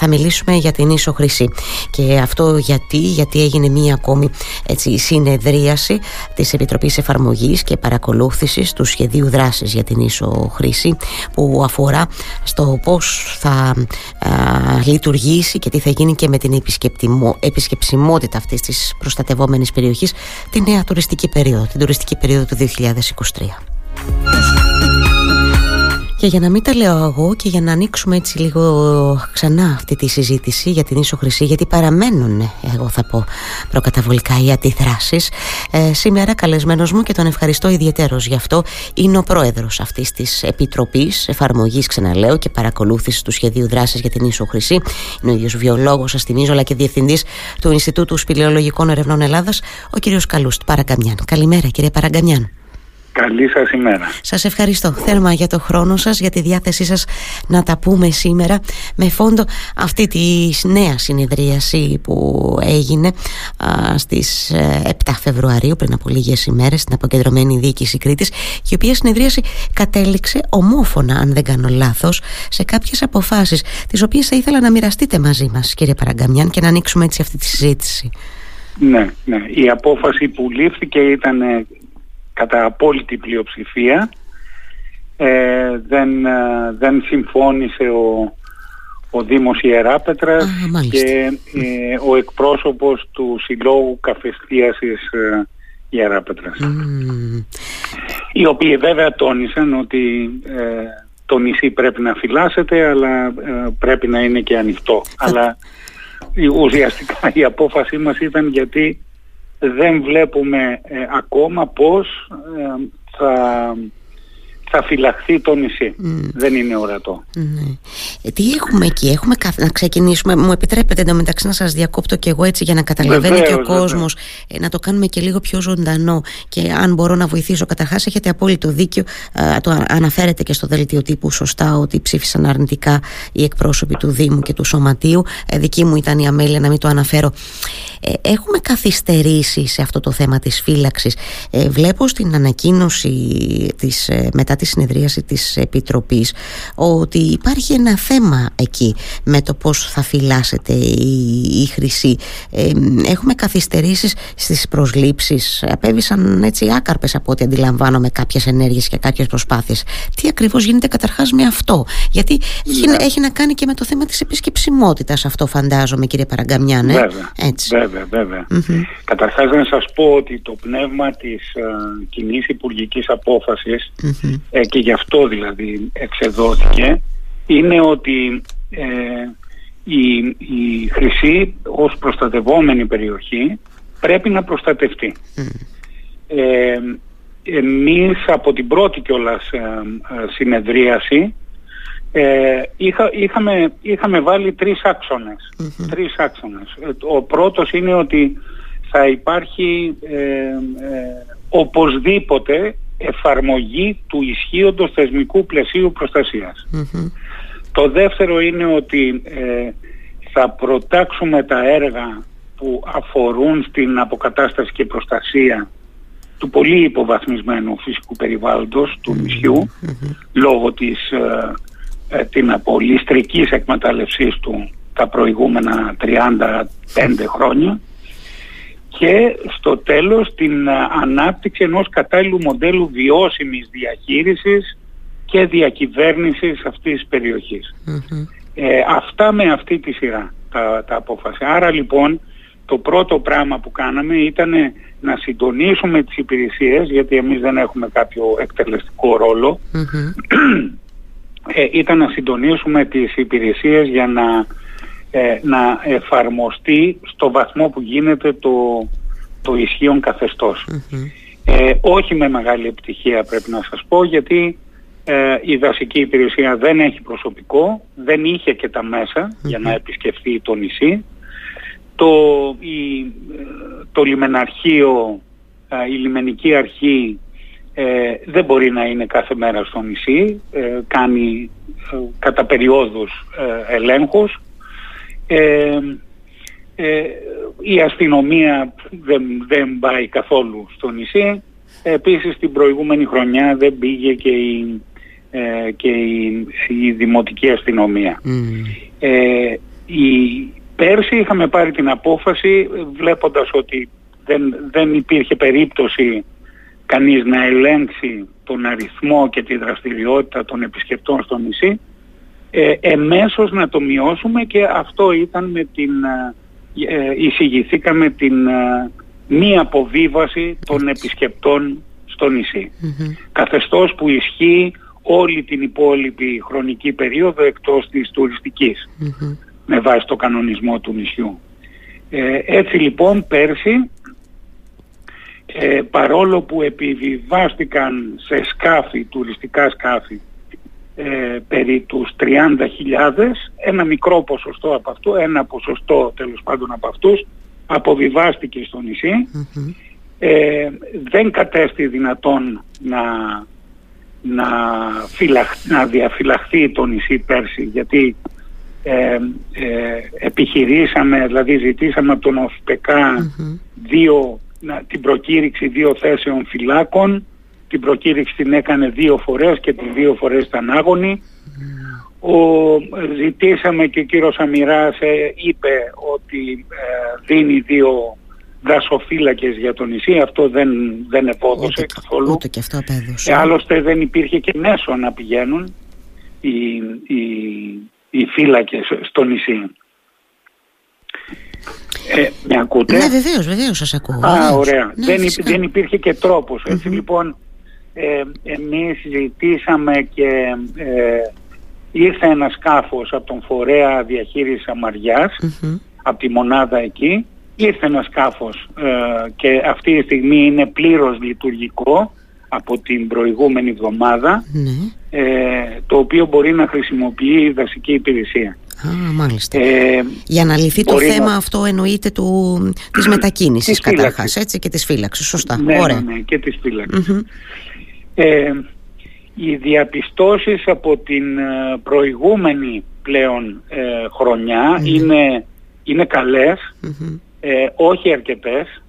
Θα μιλήσουμε για την Ίσο Χρυσή και αυτό γιατί, γιατί έγινε μία ακόμη έτσι, συνεδρίαση της Επιτροπής Εφαρμογής και Παρακολούθησης του Σχεδίου Δράσης για την Ίσο Χρυσή που αφορά στο πώς θα λειτουργήσει και τι θα γίνει και με την επισκεψιμότητα αυτής της προστατευόμενης περιοχής τη νέα τουριστική περίοδο, την τουριστική περίοδο του 2023. Και για να μην τα λέω εγώ και για να ανοίξουμε έτσι λίγο ξανά αυτή τη συζήτηση για την ίσο χρυσή γιατί παραμένουν εγώ θα πω προκαταβολικά οι αντιδράσεις ε, σήμερα καλεσμένος μου και τον ευχαριστώ ιδιαίτερος γι' αυτό είναι ο πρόεδρος αυτής της Επιτροπής Εφαρμογής ξαναλέω και παρακολούθησης του σχεδίου δράσης για την ίσο χρυσή είναι ο ίδιος βιολόγος αστυνίζω αλλά και διευθυντής του Ινστιτούτου Σπηλαιολογικών Ερευνών Ελλάδας ο κύριος Καλούστ Παραγκαμιάν. Καλημέρα κύριε Παραγκαμιάν Καλή σας ημέρα. Σας ευχαριστώ θέρμα για το χρόνο σας, για τη διάθεσή σας να τα πούμε σήμερα με φόντο αυτή τη νέα συνεδρίαση που έγινε α, στις 7 ε, Φεβρουαρίου πριν από λίγες ημέρες στην Αποκεντρωμένη Διοίκηση Κρήτης και η οποία συνεδρίαση κατέληξε ομόφωνα αν δεν κάνω λάθος σε κάποιες αποφάσεις τις οποίες θα ήθελα να μοιραστείτε μαζί μας κύριε Παραγκαμιάν και να ανοίξουμε έτσι αυτή τη συζήτηση. Ναι, ναι. Η απόφαση που λήφθηκε ήταν κατά απόλυτη πλειοψηφία. Ε, δεν, ε, δεν συμφώνησε ο, ο Δήμος Ιεράπετρας και ε, ο εκπρόσωπος του Συλλόγου Καφεστίασης ε, Ιεράπετρας. Οι οποίοι βέβαια τόνισαν ότι το νησί πρέπει να φυλάσσεται αλλά πρέπει να είναι και ανοιχτό. Αλλά ουσιαστικά η απόφασή μας ήταν γιατί δεν βλέπουμε ε, ακόμα πώς ε, θα θα φυλαχθεί το νησί. Δεν είναι ορατό. Ναι. Ε, τι έχουμε εκεί, έχουμε να ξεκινήσουμε. Μου επιτρέπετε εντωμεταξύ να σας διακόπτω και εγώ έτσι για να καταλαβαίνει και ο κόσμος, ε, να το κάνουμε και λίγο πιο ζωντανό. Και αν μπορώ να βοηθήσω, καταρχάς έχετε απόλυτο δίκιο. το αναφέρετε και στο δελτίο τύπου σωστά ότι ψήφισαν αρνητικά οι εκπρόσωποι του Δήμου και του Σωματείου. Ε, δική μου ήταν η αμέλεια να μην το αναφέρω. έχουμε καθυστερήσει σε αυτό το θέμα της φύλαξης. βλέπω στην ανακοίνωση της, μετά τη συνεδρίαση της Επιτροπής ότι υπάρχει ένα θέμα εκεί με το πώς θα φυλάσσεται η, η χρυσή. Ε, έχουμε καθυστερήσεις στις προσλήψεις, απέβησαν έτσι άκαρπες από ό,τι αντιλαμβάνομαι κάποιες ενέργειες και κάποιες προσπάθειες. Τι ακριβώς γίνεται καταρχάς με αυτό, γιατί έχει, ναι. έχει, να κάνει και με το θέμα της επισκεψιμότητας αυτό φαντάζομαι κύριε Παραγκαμιάν. Ε; Βέβαια, έτσι. βέβαια, βέβαια. Mm-hmm. Καταρχάς να σας πω ότι το πνεύμα της uh, κοινής υπουργικής ε, και γι' αυτό δηλαδή εξεδόθηκε είναι ότι ε, η, η Χρυσή ως προστατευόμενη περιοχή πρέπει να προστατευτεί. Ε, εμείς από την πρώτη κιόλας ε, ε, συνεδρίαση ε, είχα, είχαμε, είχαμε βάλει τρεις άξονες. Τρεις άξονες. Ο πρώτος είναι ότι θα υπάρχει οπωσδήποτε εφαρμογή του ισχύοντος θεσμικού πλαισίου Το δεύτερο είναι ότι ε, θα προτάξουμε τα έργα που αφορούν στην αποκατάσταση και προστασία του πολύ υποβαθμισμένου φυσικού περιβάλλοντος του νησιου λόγω της ε, ε, την απολυστρικής εκμετάλλευσής του τα προηγούμενα 35 χρόνια και στο τέλος την ε, ανάπτυξη ενός κατάλληλου μοντέλου βιώσιμης διαχείρισης και διακυβέρνησης αυτής της περιοχης ε, αυτά με αυτή τη σειρά τα, τα απόφαση. Άρα λοιπόν το πρώτο πράγμα που κάναμε ήταν να συντονίσουμε τις υπηρεσίες γιατί εμείς δεν έχουμε κάποιο εκτελεστικό ε, ήταν να συντονίσουμε τις υπηρεσίες για να ε, να εφαρμοστεί στο βαθμό που γίνεται το, το ισχύον ε, όχι με μεγάλη επιτυχία πρέπει να σας πω γιατί ε, η δασική υπηρεσία δεν έχει προσωπικό, δεν είχε και τα μεσα για να επισκεφθεί το νησί. Το, η, το λιμεναρχείο, η λιμενική αρχή δεν μπορεί να είναι κάθε μέρα στο νησί, κάνει κατά περιόδους ελέγχους ε, ε, η αστυνομία δεν, δεν πάει καθόλου στο νησί. Επίσης την προηγούμενη χρονιά δεν πήγε και η, ε, και η, η δημοτική αστυνομία. Ε, η, πέρσι είχαμε πάρει την απόφαση βλέποντας ότι δεν, δεν υπήρχε περίπτωση κανείς να ελέγξει τον αριθμό και τη δραστηριότητα των επισκεπτών στο νησί ε, εμέσως να το μειώσουμε και αυτό ήταν με την ε, ε εισηγηθήκαμε την ε, μη αποβίβαση των επισκεπτών στο νησί. Καθεστώς που ισχύει όλη την υπόλοιπη χρονική περίοδο εκτός της τουριστικης με βάση το κανονισμό του νησιού. Ε, έτσι λοιπόν πέρσι ε, παρόλο που επιβιβάστηκαν σε σκάφη, τουριστικά σκάφη ε, περί τους 30.000 ένα μικρό ποσοστό από αυτού, ένα ποσοστό τέλος πάντων από αυτούς αποβιβάστηκε στο νησι ε, δεν κατέστη δυνατόν να, να, να διαφυλαχθεί το νησί πέρσι γιατί ε, ε, επιχειρήσαμε, δηλαδή ζητήσαμε από τον ΟΦΠΕΚΑ δύο, την προκήρυξη δύο θέσεων φυλάκων την προκήρυξη την έκανε δύο φορές και τις δύο φορές ήταν άγωνη ο, ζητήσαμε και ο κύριος Αμυράς ε, είπε ότι δίνει δύο δασοφύλακες για το νησί. Αυτό δεν, δεν επόδωσε καθόλου. Ούτε και αυτό απέδωσε. Ε, άλλωστε δεν υπήρχε και μέσο να πηγαίνουν οι, οι, οι φύλακες στο νησί. Ε, με ακούτε; Ναι, βεβαίως, βεβαίως σας ακούω. Α, ωραία. Ναι, δεν, δεν υπήρχε και τρόπος. λοιπόν, ε, εμείς ζητήσαμε και ε, ήρθε ένα σκάφος από τον φορέα διαχείρισης από τη μονάδα εκεί ήρθε ένα σκάφος ε, και αυτή τη στιγμή είναι πλήρως λειτουργικό από την προηγούμενη εβδομάδα ναι. ε, το οποίο μπορεί να χρησιμοποιεί η δασική υπηρεσία. Α, μάλιστα. Ε, Για να λυθεί το θέμα αυτό εννοείται του, της μετακίνησης καταρχάς έτσι, και της φύλαξης. Σωστά. Ναι, Ωραία. ναι, ναι και της φυλαξης Ε, οι διαπιστώσεις από την ε, προηγούμενη πλέον χρονιά ναι. είναι, είναι ε, όχι αρκετές.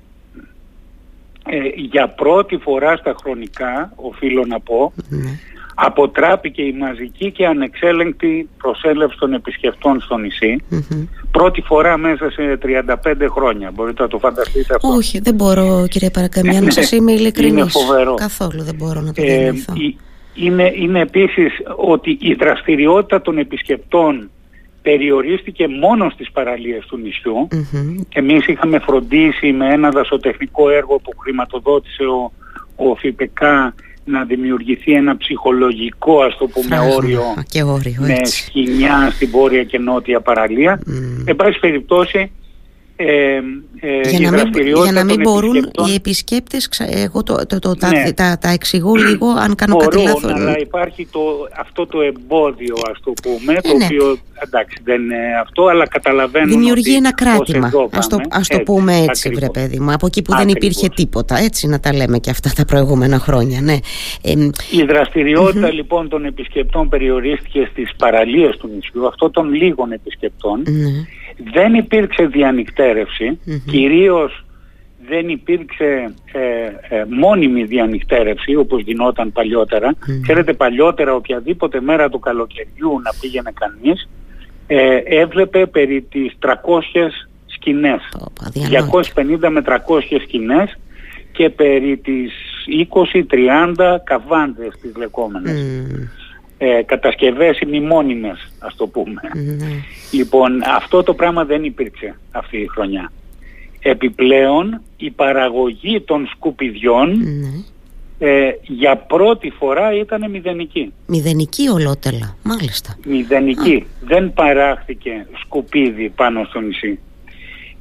Ε, για πρώτη φορά στα χρονικά, οφείλω να πω, mm αποτράπηκε η μαζική και ανεξέλεγκτη προσέλευση των επισκεφτών στο νησι Πρώτη φορά μέσα σε 35 χρόνια. Μπορείτε να το φανταστείτε αυτό. Όχι, δεν μπορώ κύριε Παρακαμιά, να σας είμαι ειλικρινής. Είναι φοβερό. Καθόλου δεν μπορώ να το ε, είναι, είναι επίσης ότι η δραστηριότητα των επισκεπτών περιορίστηκε μόνο στις παραλίες του νησιού. mm Εμείς είχαμε φροντίσει με ένα δασοτεχνικό έργο που χρηματοδότησε ο, ο ΦΙΠΕΚΑ να δημιουργηθεί ένα ψυχολογικό ας το πούμε όριο, και όριο με σκηνιά στην βόρεια και νότια παραλία. Mm. Εν πάση περιπτώσει ε, ε, για, να μην, για να μην μπορούν οι επισκέπτες εγώ το, το, το, ναι. τα, τα, εξηγώ λίγο αν κάνω Μπορούν, κάτι λάθος. αλλά υπάρχει το, αυτό το εμπόδιο ας το πούμε ε, το ναι. οποίο εντάξει δεν είναι αυτό αλλά καταλαβαίνω δημιουργεί ένα κράτημα. ας το, ας το πούμε έτσι βρε παιδί μου. Από εκεί που δεν υπήρχε τίποτα. Έτσι να τα λέμε και αυτά τα προηγούμενα χρόνια ναι. Ε, η δραστηριότητα λοιπόν των επισκεπτών περιορίστηκε στις παραλίες του νησιού. Αυτό των λίγων επισκεπτών. Ναι. Δεν υπήρξε διανυκτέρευση, κυρίως δεν υπήρξε ε, ε, μόνιμη διανυκτέρευση όπως γινόταν παλιότερα. Ξέρετε παλιότερα οποιαδήποτε μέρα του καλοκαιριού να πήγαινε κανείς ε, έβλεπε περί τις 300 σκηνές. 250 με 300 σκηνές και περί τις 20-30 καβάντες τις λεκόμενες ε, κατασκευές ημιμόνιμες ας το πούμε. Ναι. Λοιπόν αυτό το πράγμα δεν υπήρξε αυτή η χρονιά. Επιπλέον η παραγωγή των σκουπιδιών ναι. ε, για πρώτη φορά ήταν μηδενική. Μηδενική ολότελα, μάλιστα. Μηδενική. Δεν παράχθηκε σκουπίδι πάνω στο νησί.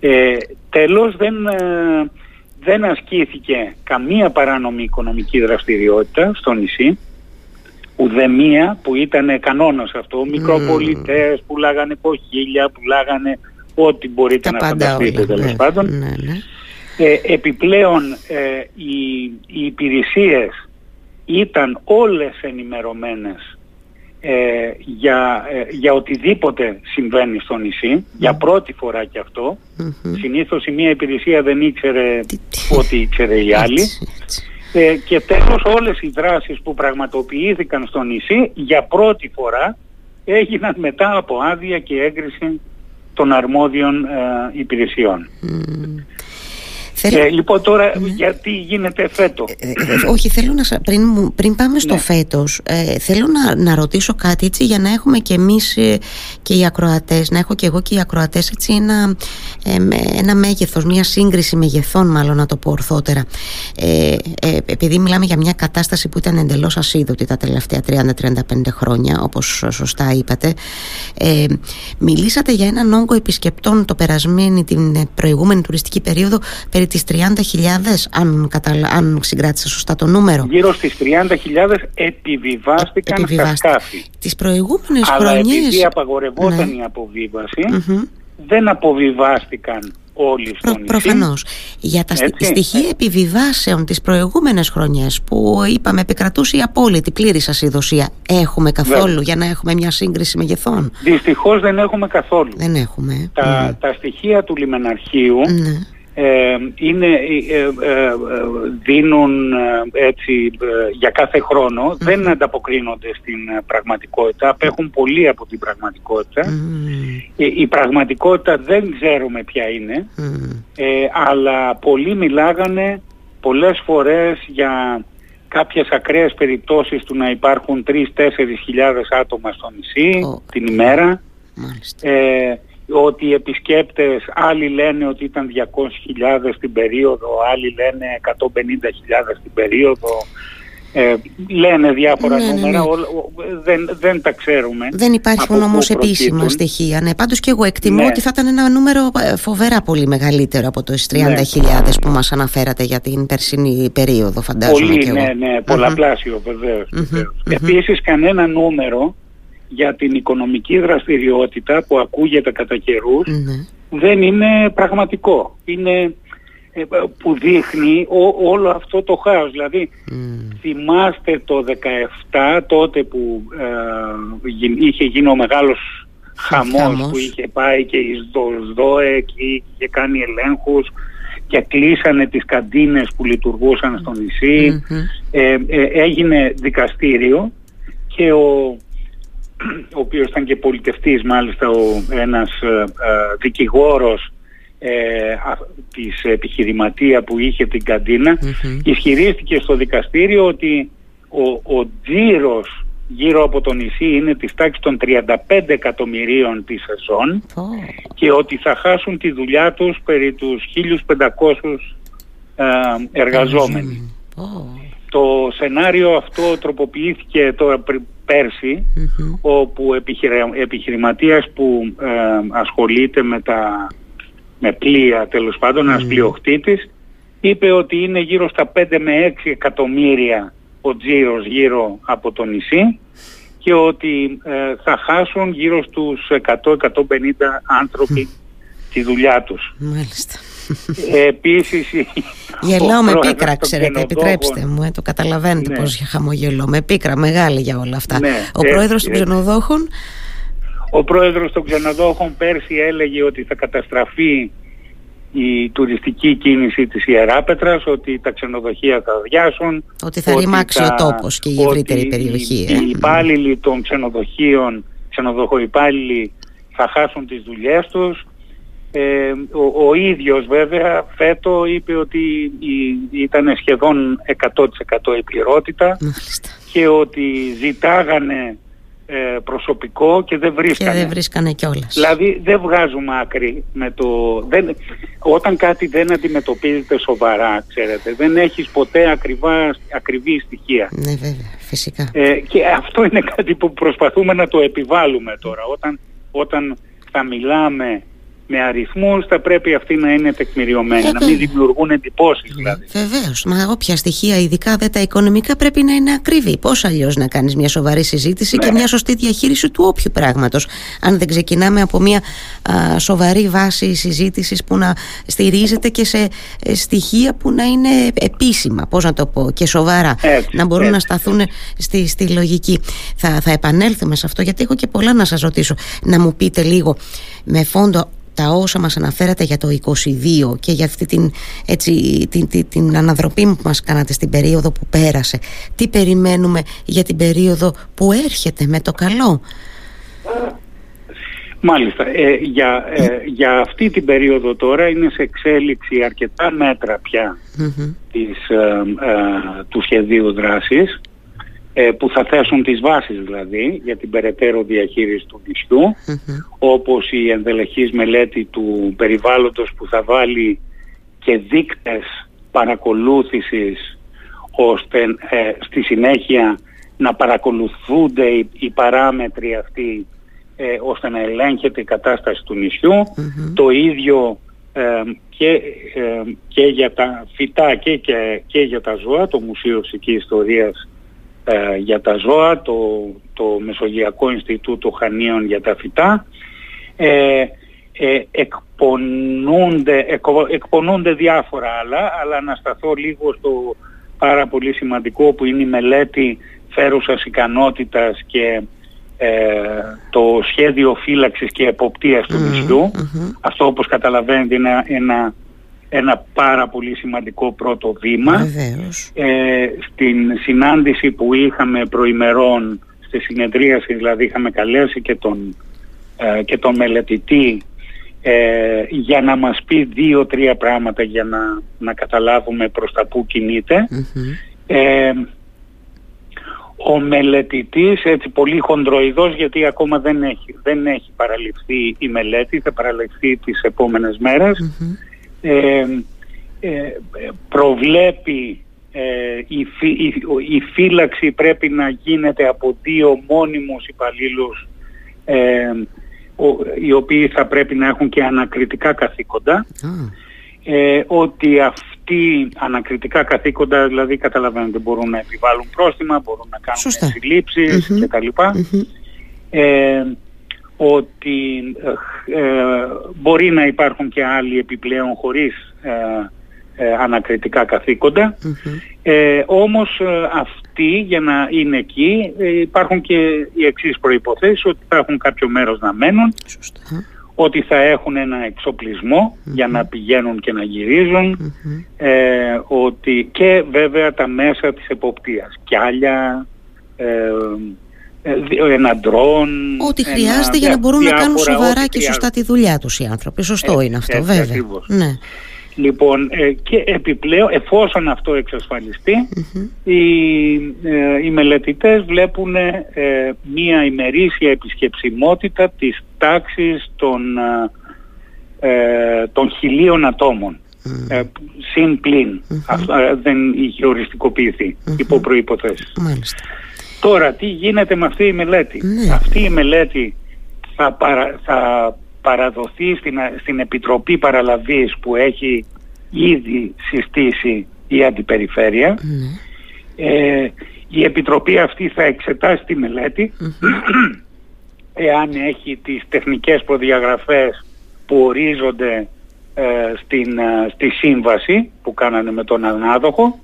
Ε, τέλος δεν, ε, δεν ασκήθηκε καμία παράνομη οικονομική δραστηριότητα στο νησί ουδεμία που ήταν κανόνας αυτό, mm. μικροπολιτές, πουλάγανε κοχύλια, πουλάγανε ό,τι μπορείτε να φανταστείτε τέλος ναι, πάντων. Ναι, ναι. Ε, επιπλέον ε, οι, οι υπηρεσίες ήταν όλες ενημερωμένες ε, για, ε, για οτιδήποτε συμβαίνει στο νησί, για πρώτη φορά και αυτό. Mm-hmm. Συνήθως η μία υπηρεσία δεν ήξερε ό,τι ήξερε η άλλη. Ε, και τέλος όλες οι δράσεις που πραγματοποιήθηκαν στο νησί για πρώτη φορά έγιναν μετά από άδεια και έγκριση των αρμόδιων υπηρεσιών. Ε, λοιπόν τώρα ναι. γιατί γίνεται φέτο; Ε, ε, όχι θέλω να πριν, πριν πάμε στο ναι. φέτος θέλω να, να ρωτήσω κάτι έτσι για να έχουμε και εμείς και οι ακροατές να έχω και εγώ και οι ακροατές έτσι ένα, ένα μέγεθος μια σύγκριση μεγεθών μάλλον να το πω ορθότερα επειδή μιλάμε για μια κατάσταση που ήταν εντελώς ασίδωτη τα τελευταία 30-35 χρόνια όπως σωστά είπατε μιλήσατε για έναν όγκο επισκεπτών το περασμένη την προηγούμενη τουριστική περίοδο περί τις 30.000 αν, καταλα... αν συγκράτησα σωστά το νούμερο. Γύρω στις 30.000 επιβιβάστηκαν ε, στα σκάφη. Τις προηγούμενες Αλλά χρονιές... Αλλά επειδή απαγορευόταν ναι. η αποβίβαση δεν αποβιβάστηκαν όλοι στον Προ, Προφανώς. Για τα Έτσι. στοιχεία επιβιβάσεων τις προηγούμενες χρονιές που είπαμε επικρατούσε η απόλυτη πλήρη ασυδοσία έχουμε καθόλου για να έχουμε μια σύγκριση μεγεθών; Δυστυχώς δεν έχουμε καθόλου. Δεν έχουμε. Τα, τα στοιχεία του λιμεναρχείου ναι ε, είναι, ε, ε, δίνουν έτσι για κάθε δεν ανταποκρίνονται στην πραγματικότητα, απέχουν πολύ από την πραγματικότητα. Η, πραγματικότητα δεν ξέρουμε ποια είναι, αλλά πολλοί μιλάγανε πολλές φορές για κάποιες ακραίες περιπτώσεις του να υπάρχουν 3-4 χιλιάδες άτομα στο νησί την ημέρα ότι οι επισκέπτες άλλοι λένε ότι ήταν 200.000 την περίοδο, άλλοι λένε 150.000 την περίοδο. Ε, λένε διάφορα ναι, ναι νούμερα, ναι. δεν, δεν τα ξέρουμε. Δεν υπάρχουν όμω επίσημα στοιχεία. Ναι, πάντως και εγώ εκτιμώ ναι. ότι θα ήταν ένα νούμερο ε, φοβερά πολύ μεγαλύτερο από το 30.000 που μας αναφέρατε για την περσινή περίοδο, φαντάζομαι. Πολύ, και εγώ. ναι, ναι, πολλαπλάσιο βεβαίως. Επίσης κανένα νούμερο για την οικονομική δραστηριότητα που ακούγεται κατά καιρούς ναι. δεν είναι πραγματικό. Είναι ε, που δείχνει όλο αυτό το χάος. Δηλαδή θυμάστε το 17 τότε που ε, είχε γίνει ο μεγάλος χαμός, που είχε πάει και η ΣΔΟΕ και είχε κάνει ελέγχους και κλείσανε τις καντίνες που λειτουργούσαν στο νησι ε, έγινε δικαστήριο και ο ο οποίος ήταν και πολιτευτής μάλιστα ο, ένας ε, ε, δικηγόρος ε, της επιχειρηματία που είχε την καντινα ισχυρίστηκε στο δικαστήριο ότι ο, ο τζίρος γύρω από το νησί είναι της τάξης των 35 εκατομμυρίων τη σεζόν και ότι θα χάσουν τη δουλειά τους περί τους 1500 ε, εργαζόμενοι. Το σενάριο αυτό τροποποιήθηκε τώρα περσι όπου επιχειρηματίας που ε, ασχολείται με τα με πλοία τέλος πάντων, ένας πλειοκτήτης είπε ότι είναι γύρω στα 5 με 6 εκατομμύρια ο τζίρος γύρω από το νησί και ότι ε, θα χάσουν γύρω στους 100-150 άνθρωποι τη δουλειά τους. Μάλιστα. Επίσης Γελάω με πίκρα ξέρετε επιτρέψτε μου ε, το καταλαβαίνετε ναι. πως χαμογελώ με πίκρα μεγάλη για όλα αυτά ναι, ο πρόεδρος των ξενοδόχων; Ο πρόεδρος των ξενοδόχων πέρσι έλεγε ότι θα καταστραφεί η τουριστική κίνηση της Ιεράπετρας, ότι τα ξενοδοχεία θα αδειάσουν. Ότι θα ρημάξει ο τόπος και η ευρύτερη περιοχή. Ε. Οι υπάλληλοι των ξενοδοχείων, ξενοδοχοϊπάλληλοι θα χάσουν τις δουλειές τους ε, ο, ο ίδιος βέβαια φέτο είπε ότι ήταν σχεδόν 100% η πληρότητα και ότι ζητάγανε ε, προσωπικό και δεν βρίσκανε. Και δεν βρίσκανε κιόλας. Δηλαδή δεν βγάζουμε άκρη με το... Δεν, όταν κάτι δεν αντιμετωπίζεται σοβαρά, ξέρετε, δεν έχεις ποτέ ακριβά, ακριβή στοιχεία. Ναι βέβαια, φυσικά. Ε, και αυτό είναι κάτι που προσπαθούμε να το επιβάλλουμε τώρα. Όταν, όταν θα μιλάμε με αριθμούς θα πρέπει αυτοί να είναι τεκμηριωμένοι, να μην δημιουργούν εντυπώσεις δηλαδή. Βεβαίως, μα όποια στοιχεία, ειδικά δε τα οικονομικά, πρέπει να είναι ακριβή. Πώς αλλιώς να κάνεις μια σοβαρή συζήτηση και ναι. μια σωστή διαχείριση του όποιου πράγματος, αν δεν ξεκινάμε από μια α, σοβαρή βάση συζήτησης που να στηρίζεται και σε ε, στοιχεία που να είναι επίσημα, πώς να το πω, και σοβαρά. να μπορούν να σταθούν στη, στη λογική. Θα, θα επανέλθουμε σε αυτό, γιατί έχω και πολλά να σας ρωτήσω. Να μου πείτε λίγο με φόντο τα όσα μας αναφέρατε για το 22 και για αυτή την, έτσι, την, την, την αναδροπή που μας κάνατε στην περίοδο που πέρασε. Τι περιμένουμε για την περίοδο που έρχεται με το καλό; Μάλιστα. Ε, για, ε, για αυτή την περίοδο τώρα είναι σε εξέλιξη αρκετά μέτρα πια της, ε, του σχεδίου δράσης που θα θέσουν τις βάσεις δηλαδή για την περαιτέρω διαχείριση του νησιού όπως η ενδελεχής μελέτη του περιβάλλοντος που θα βάλει και δείκτες παρακολούθησης ώστε στη συνέχεια να παρακολουθούνται οι, οι παράμετροι αυτοί ε, ώστε να ελέγχεται η κατάσταση του νησιου Το ίδιο ε, και, ε, και για τα φυτά και, και, και, για τα ζώα, το Μουσείο Φυσικής Ιστορίας ε, για τα ζώα, το, το Μεσογειακό Ινστιτούτο Χανίων για τα φυτά. εκπονούνται, εκπονούνται διάφορα άλλα, αλλά να σταθώ λίγο στο πάρα πολύ σημαντικό που είναι η μελέτη φέρουσας ικανότητας και ε, το σχέδιο φύλαξης και εποπτείας του νησιου Αυτό όπως καταλαβαίνετε είναι ένα, ένα πάρα πολύ σημαντικό πρώτο βήμα. Ε, στην συνάντηση που είχαμε προημερών, στη συνεδρίαση δηλαδή είχαμε καλέσει και τον, ε, και τον μελετητή ε, για να μας πει δύο-τρία πράγματα για να, να καταλάβουμε προς τα που κινειται ο μελετητής, έτσι πολύ χοντροειδός γιατί ακόμα δεν έχει, δεν έχει παραληφθεί η μελέτη, θα παραληφθεί τις επόμενες ε, ε, προβλέπει ε, η, η, η, φύλαξη πρέπει να γίνεται από δύο μόνιμους υπαλλήλους ε, οι οποίοι θα πρέπει να έχουν και ανακριτικά καθήκοντα ε, ότι αυτοί ανακριτικά καθήκοντα, δηλαδή καταλαβαίνετε, μπορούν να επιβάλλουν πρόστιμα, μπορούν να κάνουν συλλήψεις mm-hmm. κτλ. Ε, ότι ε, μπορεί να υπάρχουν και άλλοι επιπλέον χωρίς ε, ε ανακριτικά Ε, όμως αυτοί για να είναι εκεί υπάρχουν και οι εξής προϋποθέσεις ότι θα έχουν κάποιο μέρος να μένουν ότι θα έχουν ένα για να πηγαίνουν και να γυρίζουν ε, ότι και βέβαια τα μέσα της εποπτείας. Κιάλια ε, ε, ένα ντρόν Ό,τι χρειάζεται για να μπορούν να κάνουν σοβαρά και σωστά τη δουλειά τους οι άνθρωποι σωστό είναι αυτό βέβαια ναι. Λοιπόν, ε, και επιπλέον, εφόσον αυτό οι, ε, οι μελετητές βλέπουν ε, μία ημερήσια επισκεψιμότητα της τάξης των, των χιλίων ατόμων. Mm. συν πλην. Αυτό δεν είχε οριστικοποιηθεί υπό προϋποθέσεις. Τώρα, τι γίνεται με αυτή η μελέτη; Ναι. Αυτή η μελέτη θα, θα παραδοθεί στην, στην Επιτροπή Παραλαβής που έχει ήδη συστήσει η Αντιπεριφέρεια. Ναι. Ε, η Επιτροπή αυτή θα εξετάσει τη μελετη εάν έχει τις τεχνικές προδιαγραφές που ορίζονται ε, στην, ε, στη σύμβαση που κάνανε με τον ανάδοχο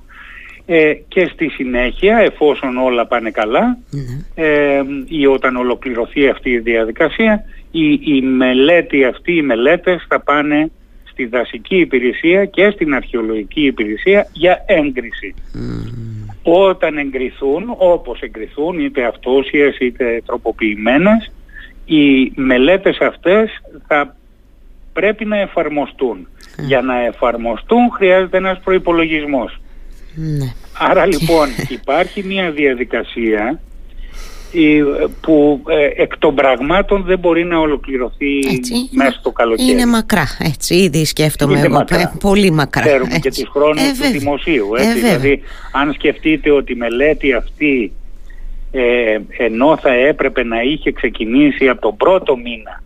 ε, και στη συνέχεια εφόσον όλα πάνε καλά ναι. ε, ή όταν ολοκληρωθεί αυτή η διαδικασία η, η μελέτη αυτή, οι μελέτες θα πάνε στη δασική υπηρεσία και στην αρχαιολογική υπηρεσία για έγκριση. Όταν εγκριθούν, όπως εγκριθούν είτε αυτόσιες είτε τροποποιημένες, οι μελέτες αυτές θα πρέπει να εφαρμοστούν. Για να εφαρμοστούν χρειάζεται ένας προϋπολογισμός. Ναι. Άρα λοιπόν υπάρχει μια διαδικασία που ε, εκ των πραγμάτων δεν μπορεί να ολοκληρωθεί έτσι, μέσα στο καλοκαίρι. Είναι μακρά, έτσι, ήδη σκέφτομαι είναι εγώ, μακρά. Ε, πολύ μακρά. Ξέρουμε και τις χρόνους ε, του δημοσίου, έτσι, δηλαδή αν σκεφτείτε ότι η μελέτη αυτή ε, ενώ θα έπρεπε να είχε ξεκινήσει από τον πρώτο μήνα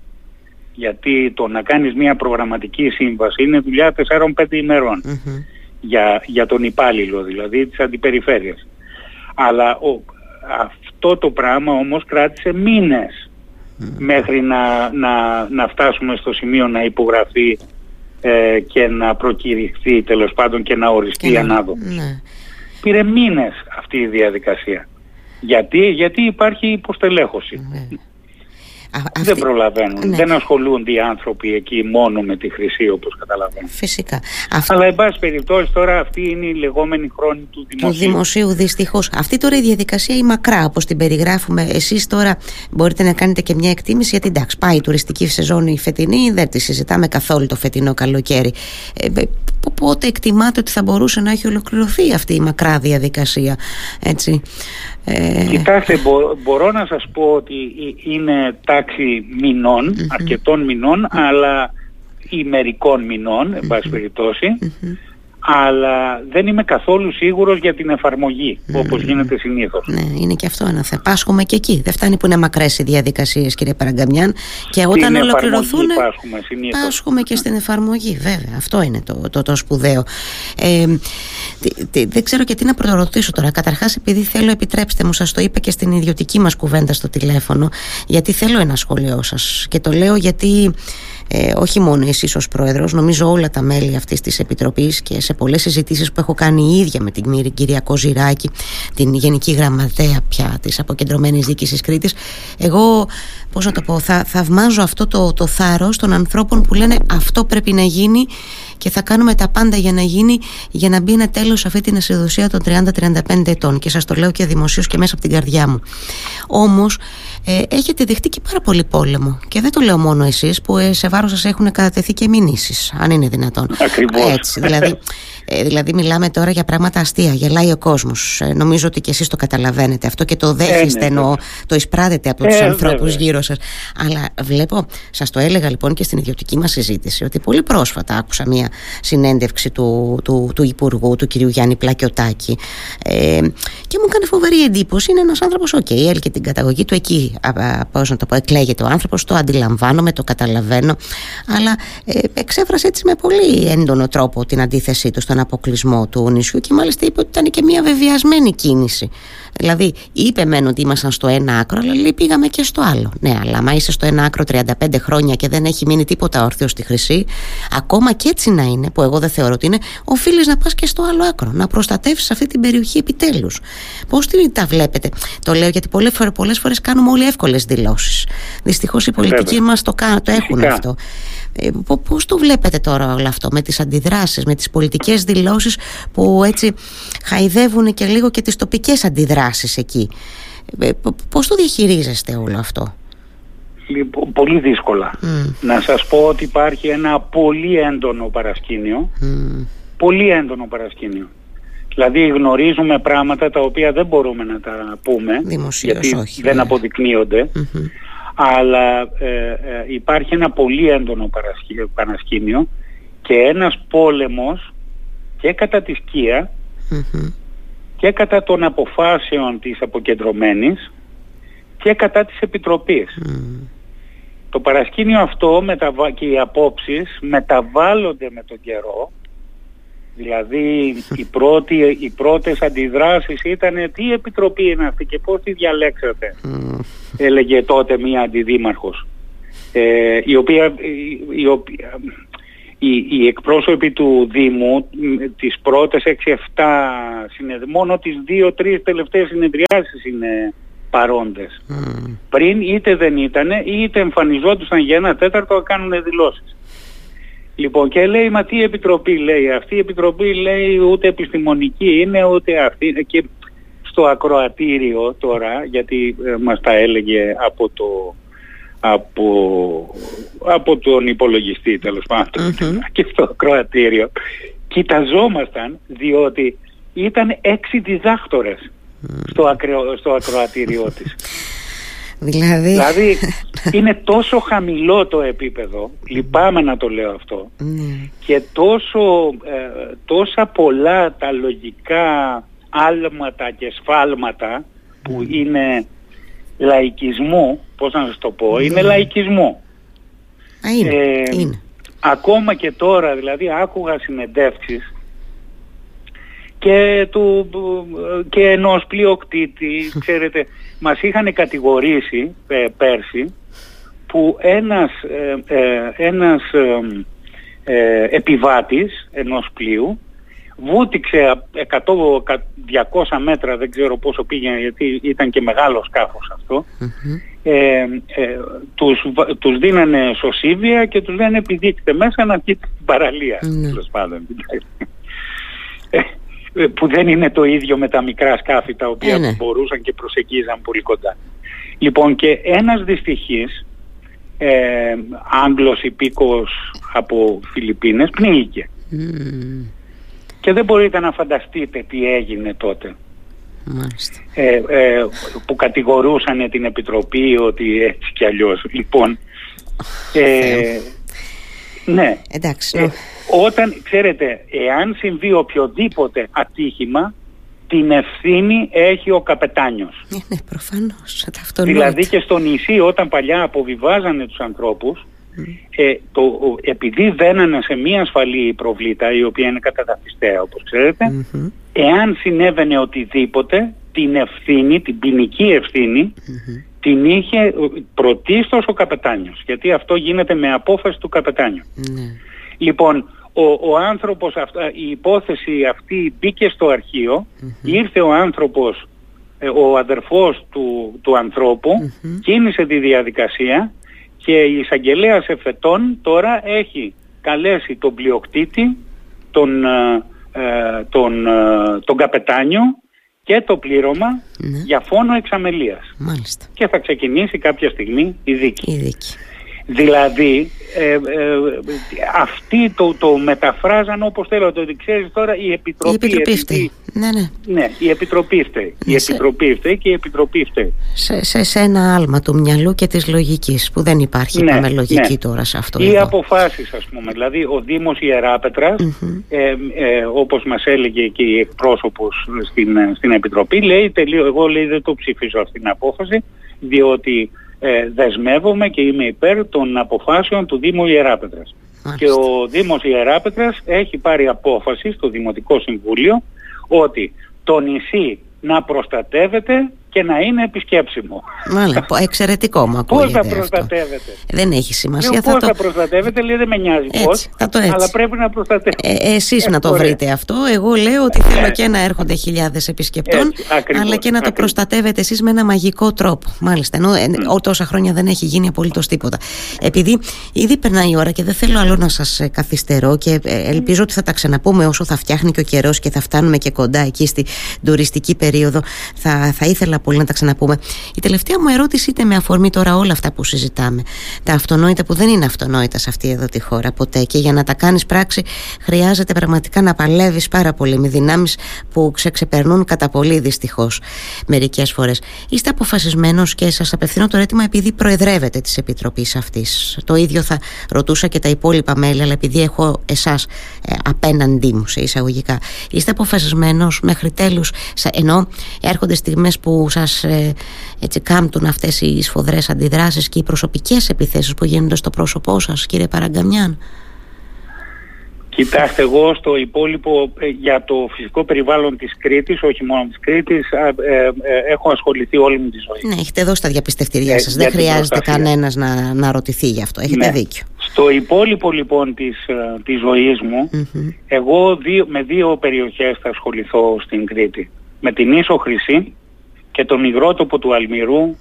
γιατί το να κάνεις μια προγραμματική σύμβαση είναι δουλειά 4-5 ημερων για, για τον υπάλληλο δηλαδή της αντιπεριφέρειας αλλά ο, αυτό το πράγμα όμως κράτησε μήνες μέχρι να, να, να φτάσουμε στο σημείο να υπογραφεί ε, και να προκηρυχθεί τέλος πάντων και να οριστεί η ναι. Πήρε μήνες αυτή η διαδικασία. Γιατί, γιατί υπάρχει υποστελέχωση. Ναι. δεν προλαβαίνουν. Ναι. Δεν ασχολούνται οι άνθρωποι εκεί μόνο με τη χρυσή όπως καταλαβαίνουν. Φυσικά. Αλλά εν πάση περιπτώσει τώρα αυτή είναι η λεγόμενη χρόνη του δημοσίου. Του δημοσίου δυστυχώς. Αυτή τώρα η διαδικασία η μακρά όπως την περιγράφουμε. Εσείς τώρα μπορείτε να κάνετε και μια εκτίμηση γιατί εντάξει πάει η τουριστική σεζόν η φετινή δεν τη συζητάμε καθόλου το φετινό καλοκαίρι. Ε, πότε εκτιμάτε ότι θα μπορούσε να έχει ολοκληρωθεί αυτή η μακρά διαδικασία έτσι; Ε... Κοιτάξτε, μπορώ να σας πω ότι είναι τάξη αρκετών μηνών, αλλά ημερικών μηνών, εν πάση περιπτώσει αλλά δεν είμαι καθόλου σίγουρος για την εφαρμογή mm. όπως γίνεται συνήθως. Ναι, είναι και αυτό ένα θέμα. Πάσχουμε και εκεί. Δεν φτάνει που είναι μακρές οι διαδικασίες κύριε Παραγκαμιάν και όταν ολοκληρωθούν πάσχουμε, συνήθως. πάσχουμε και στην εφαρμογή βέβαια. Αυτό είναι το, το, το σπουδαίο. Ε, δεν ξέρω και τι να προρωτήσω τώρα. Καταρχάς επειδή θέλω επιτρέψτε μου σας το είπα και στην ιδιωτική μας κουβέντα στο τηλέφωνο γιατί θέλω ένα σχόλιο σας και το λέω γιατί ε, όχι μόνο εσείς ως πρόεδρος, νομίζω όλα τα μέλη αυτής της Επιτροπής και σε πολλές συζητήσεις που έχω κάνει η ίδια με την κυρία Κοζηράκη, την Γενική Γραμματέα πια της Αποκεντρωμένης Δίκησης Κρήτης, εγώ, πώς να το πω, θα θαυμάζω αυτό το, το θάρρος των ανθρώπων που λένε αυτό πρέπει να γίνει και θα κάνουμε τα πάντα για να γίνει, για να μπει ένα τέλος σε αυτή την ασυδοσία των 30-35 ετών και σας το λέω και δημοσίως και μέσα από την καρδιά μου. Όμως ε, έχετε δεχτεί και πάρα πολύ πόλεμο και δεν το λέω μόνο εσείς που ε, σε βάρος σας έχουν κατατεθεί και μηνύσεις αν είναι δυνατόν. Ακριβώς. Έτσι, δηλαδή ε, δηλαδή μιλάμε τώρα για πράγματα αστεία, γελάει ο κόσμος. Ε, νομίζω ότι και εσείς το καταλαβαίνετε αυτό και το δέχεστε ε, ναι, το εισπράττετε από τους ε, ανθρώπους γύρω σας. Αλλά βλέπω, σας το έλεγα λοιπόν και στην ιδιωτική μας συζήτηση, ότι πολύ πρόσφατα άκουσα μία συνέντευξη του, του, του Υπουργού, του κυρίου Γιάννη Πλακιωτάκη ε, και μου έκανε φοβερή εντύπωση. Είναι ένας άνθρωπος, okay, okay, έλκει την καταγωγή του εκεί, πώς να το πω, εκλέγεται ο άνθρωπος, το αντιλαμβάνομαι, το καταλαβαίνω, αλλά ε, εξέφρασε έτσι με πολύ έντονο τρόπο την αντίθεσή του στον αποκλεισμό του νησιού και μάλιστα είπε ότι ήταν και μια βεβιασμένη κίνηση. Δηλαδή, είπε μεν ότι ήμασταν στο ένα άκρο, αλλά λέει πήγαμε και στο άλλο. Ναι, αλλά άμα είσαι στο ένα άκρο 35 χρόνια και δεν έχει μείνει τίποτα όρθιο στη χρυσή, ακόμα και έτσι να είναι, που εγώ δεν θεωρώ ότι είναι, οφείλεις να πας και στο άλλο άκρο, να προστατεύσεις αυτή την περιοχή επιτέλους. Πώς τα βλέπετε, Το λέω γιατί πολλές φορές κάνουμε όλοι εύκολες δηλώσεις. Δυστυχώς οι πολιτικοί μας το, το έχουν αυτό. Ε, πώς το βλέπετε τώρα όλο αυτό με τις αντιδράσεις, με τις πολιτικές δηλώσεις που έτσι χαϊδεύουν και λίγο και τις τοπικές αντιδράσεις εκεί; Ε, πώς το διαχειρίζεστε όλο αυτό; Λοιπόν, πολύ δύσκολα. Να σας πω ότι υπάρχει ένα πολύ έντονο παρασκήνιο. Πολύ έντονο παρασκήνιο. Δηλαδή γνωρίζουμε πράγματα τα οποία δεν μπορούμε να τα πούμε Δημοσίως, γιατί δεν αποδεικνυονται αλλά ε, ε, υπάρχει ένα πολύ έντονο παρασκήνιο και ένας πόλεμος και κατά της σκια και κατά των αποφάσεων της αποκεντρωμένης και κατά της Επιτροπής. Το παρασκήνιο αυτό και οι απόψεις μεταβάλλονται με τον καιρό. Δηλαδή οι, πρώτοι, οι πρώτες αντιδράσεις ήταν τι επιτροπή είναι αυτή και πώς τη διαλέξατε έλεγε τότε μία αντιδήμαρχος. Ε, η οποία, η, οποία οι, οι εκπρόσωποι του Δήμου τις πρώτες 6-7 μόνο τις 2-3 τελευταίες συνεδριάσεις είναι παρόντες. Πριν είτε δεν ήταν είτε εμφανιζόντουσαν για ένα τέταρτο να κάνουν δηλώσεις. Λοιπόν και λέει μα τι επιτροπή λέει αυτή η επιτροπή λέει ούτε επιστημονική είναι ούτε αυτή και στο ακροατήριο τώρα γιατί ε, μας τα έλεγε από το από, από τον υπολογιστή τέλος και στο ακροατήριο. Κοιταζόμασταν διότι ήταν έξι διδάκτορες στο, ακρο, στο ακροατήριό της Δηλαδή... δηλαδή είναι τόσο χαμηλό το επίπεδο, λυπάμαι να το λέω αυτό, ναι. και τόσο, ε, τόσα πολλά τα λογικά άλματα και σφάλματα που ναι. είναι λαϊκισμού, πώς να σας το πω, είναι ναι. λαϊκισμού. είναι, ε, είναι. Ακόμα και τώρα, δηλαδή άκουγα συνεντεύξεις και, του, και ενός πλειοκτήτη, ξέρετε, μας είχαν κατηγορήσει ε, πέρσι που ένας, ε, ε ένας ε, επιβάτης ενός πλοίου βούτυξε 100-200 μέτρα, δεν ξέρω πόσο πήγαινε γιατί ήταν και μεγάλο σκάφος ε, ε, τους, τους δίνανε σωσίβια και τους λένε επιδείξτε μέσα να βγείτε στην παραλία mm. πάντων. Ε, που δεν είναι το ίδιο με τα μικρά σκάφη τα οποία ε, ναι. μπορούσαν και προσεγγίζαν πολύ κοντά. Λοιπόν και ένας δυστυχής ε, Άγγλος υπήκος από Φιλιππίνες πνίγηκε. Και δεν μπορείτε να φανταστείτε τι έγινε τότε. Ε, ε, που κατηγορούσαν την Επιτροπή ότι έτσι κι αλλιώς. Λοιπόν, ε, ναι. Εντάξει. Ε, όταν, ξέρετε, εάν συμβεί οποιοδήποτε ατύχημα, την ευθύνη έχει ο καπετάνιος. Ναι, ναι προφανώς. Δηλαδή και στο νησί όταν παλιά αποβιβάζανε τους ανθρώπους, ε, το, επειδή βαίνανε σε μία ασφαλή προβλήτα η οποία είναι καταδαφιστέα όπως εάν συνέβαινε οτιδήποτε την ευθύνη, την ποινική την είχε πρωτίστως ο καπετάνιος γιατί αυτό γίνεται με απόφαση του καπετάνιου. Ναι. Λοιπόν, ο, ο άνθρωπος, η υπόθεση αυτή μπήκε στο αρχείο, ήρθε ο άνθρωπος, ε, ο αδερφός του, του ανθρώπου, κίνησε τη διαδικασία και η εισαγγελέα εφετών τώρα έχει καλέσει τον πλειοκτήτη, τον, ε, ε τον, ε, τον καπετάνιο και το πλήρωμα ναι. για φόνο εξαμελίας. Μάλιστα. Και θα ξεκινήσει κάποια στιγμή η δίκη. Η δίκη. Δηλαδή, ε, ε, αυτοί το, το μεταφράζαν όπως θέλω το ότι ξέρεις τώρα η Επιτροπή. Η Επιτροπή φταίει. Ναι, ναι. ναι, η Επιτροπή φταίει. η Επιτροπή φταίει και η Επιτροπή φταίει. Σε, σε, σε, ένα άλμα του μυαλού και της λογικής που δεν υπάρχει ναι, πάμε λογική ναι. τώρα σε αυτό. Οι αποφάσεις ας πούμε. Δηλαδή ο Δήμος Ιεράπετρας mm-hmm. ε, ε, όπως μας έλεγε και η εκπρόσωπος στην, στην Επιτροπή λέει τελείω, εγώ λέει δεν το ψηφίζω αυτή την απόφαση διότι ε, δεσμεύομαι και είμαι υπέρ των αποφάσεων του Δήμου Ιεράπετρας. Και ο Δήμος Ιεράπετρας έχει πάρει απόφαση στο Δημοτικό Συμβούλιο ότι το νησί να προστατεύεται και να είναι επισκέψιμο. Μάλιστα, εξαιρετικό μου ακούγεται Πώς θα προστατεύεται. Δεν έχει σημασία. Πώς θα, θα προστατεύεται, λέει δεν με νοιάζει πώς, αλλά πρέπει να προστατεύεται. Ε, εσείς να το βρείτε αυτό. Εγώ λέω ότι θέλω ε. και να έρχονται χιλιάδες επισκεπτών, αλλά και να το προστατεύετε εσείς με ένα μαγικό τρόπο. Μάλιστα, ενώ mm. τόσα χρόνια δεν έχει γίνει απολύτως τίποτα. Επειδή ήδη περνάει η ώρα και δεν θέλω άλλο να σας ε, καθυστερώ και ελπίζω ότι θα τα ξαναπούμε όσο θα φτιάχνει και ο καιρός και θα φτάνουμε και κοντά εκεί στην τουριστική περίοδο. Θα, θα ήθελα πολύ να τα ξαναπούμε. Η τελευταία μου ερώτηση είναι με αφορμή τώρα όλα αυτά που συζητάμε. Τα αυτονόητα που δεν είναι αυτονόητα σε αυτή εδώ τη χώρα ποτέ. Και για να τα κάνεις πράξη χρειάζεται πραγματικά να παλεύεις πάρα πολύ με δυνάμεις που ξεπερνούν κατά πολύ δυστυχώς μερικές φορές. Είστε αποφασισμένος και σας απευθύνω το αίτημα επειδή προεδρεύετε της Επιτροπής αυτής. Το ίδιο θα ρωτούσα και τα υπόλοιπα μέλη, αλλά επειδή έχω εσάς ε, απέναντί μου σε εισαγωγικά. Είστε αποφασισμένος μέχρι τέλους, ενώ έρχονται στιγμές που σας ε, έτσι κάμπτουν αυτές οι σφοδρές αντιδράσεις και οι προσωπικές επιθέσεις που γίνονται στο πρόσωπό σας κύριε Παραγκαμιάν; Κοιτάξτε, εγώ στο υπόλοιπο ε, για το φυσικό περιβάλλον της Κρήτης, όχι μόνο της Κρήτης, ε, ε, έχω ασχοληθεί όλη μου τη ζωή. Ναι, έχετε δώσει τα διαπιστευτηριά σας. Δεν χρειάζεται κανένας να, να ρωτηθεί γι' αυτό. Έχετε ναι. δίκιο. Στο υπόλοιπο λοιπόν της, της ζωής μου, εγώ δύο, με δύο περιοχές θα ασχοληθώ στην Κρήτη. Με την Ίσο Χρυσή και τον υγρότοπο του Αλμυρού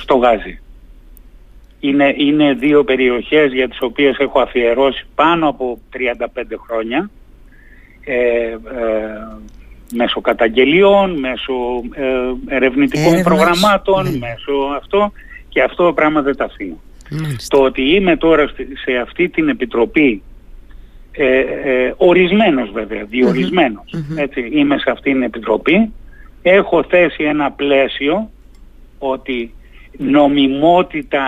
στο Γάζι. Είναι, είναι δύο περιοχές για τις οποίες έχω αφιερώσει πάνω από 35 χρόνια. Ε, ε, μέσω καταγγελιών, μέσω ε, ερευνητικών προγραμμάτων, ναι. μέσω αυτό. Και αυτό το πράγμα δεν τα αφήνω. Το ότι είμαι τώρα σε αυτή την επιτροπή ε, ε, ορισμένος βέβαια, έτσι, είμαι σε αυτή την επιτροπή έχω θέσει ένα πλαίσιο ότι νομιμότητα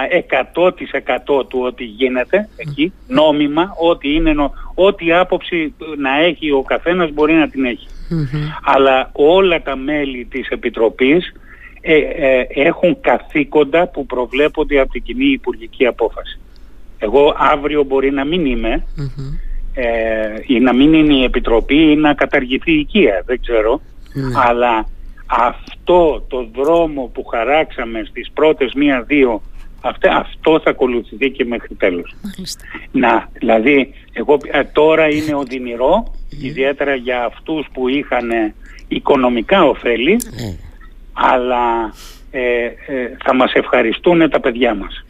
100% του ότι γίνεται εκεί, νόμιμα, ό,τι, είναι, ό,τι άποψη να έχει ο καθένας μπορεί να την εχει Αλλά όλα τα μέλη της Επιτροπής ε, ε, έχουν καθήκοντα που προβλέπονται από την κοινή υπουργική απόφαση. Εγώ αύριο μπορεί να μην ειμαι ε, ή να μην είναι η Επιτροπή ή να καταργηθεί η οικία, δεν ξέρω. Ναι. Αλλά αυτό το δρόμο που χαράξαμε στις πρώτες μία-δύο αυτό θα ακολουθηθεί και μέχρι τέλος. Να, δηλαδή, εγώ ε, τώρα είναι οδυνηρό, ιδιαίτερα για αυτούς που είχαν οικονομικά ωφέλη, ναι. αλλά ε, ε, θα μας ευχαριστούν τα παιδιά μας.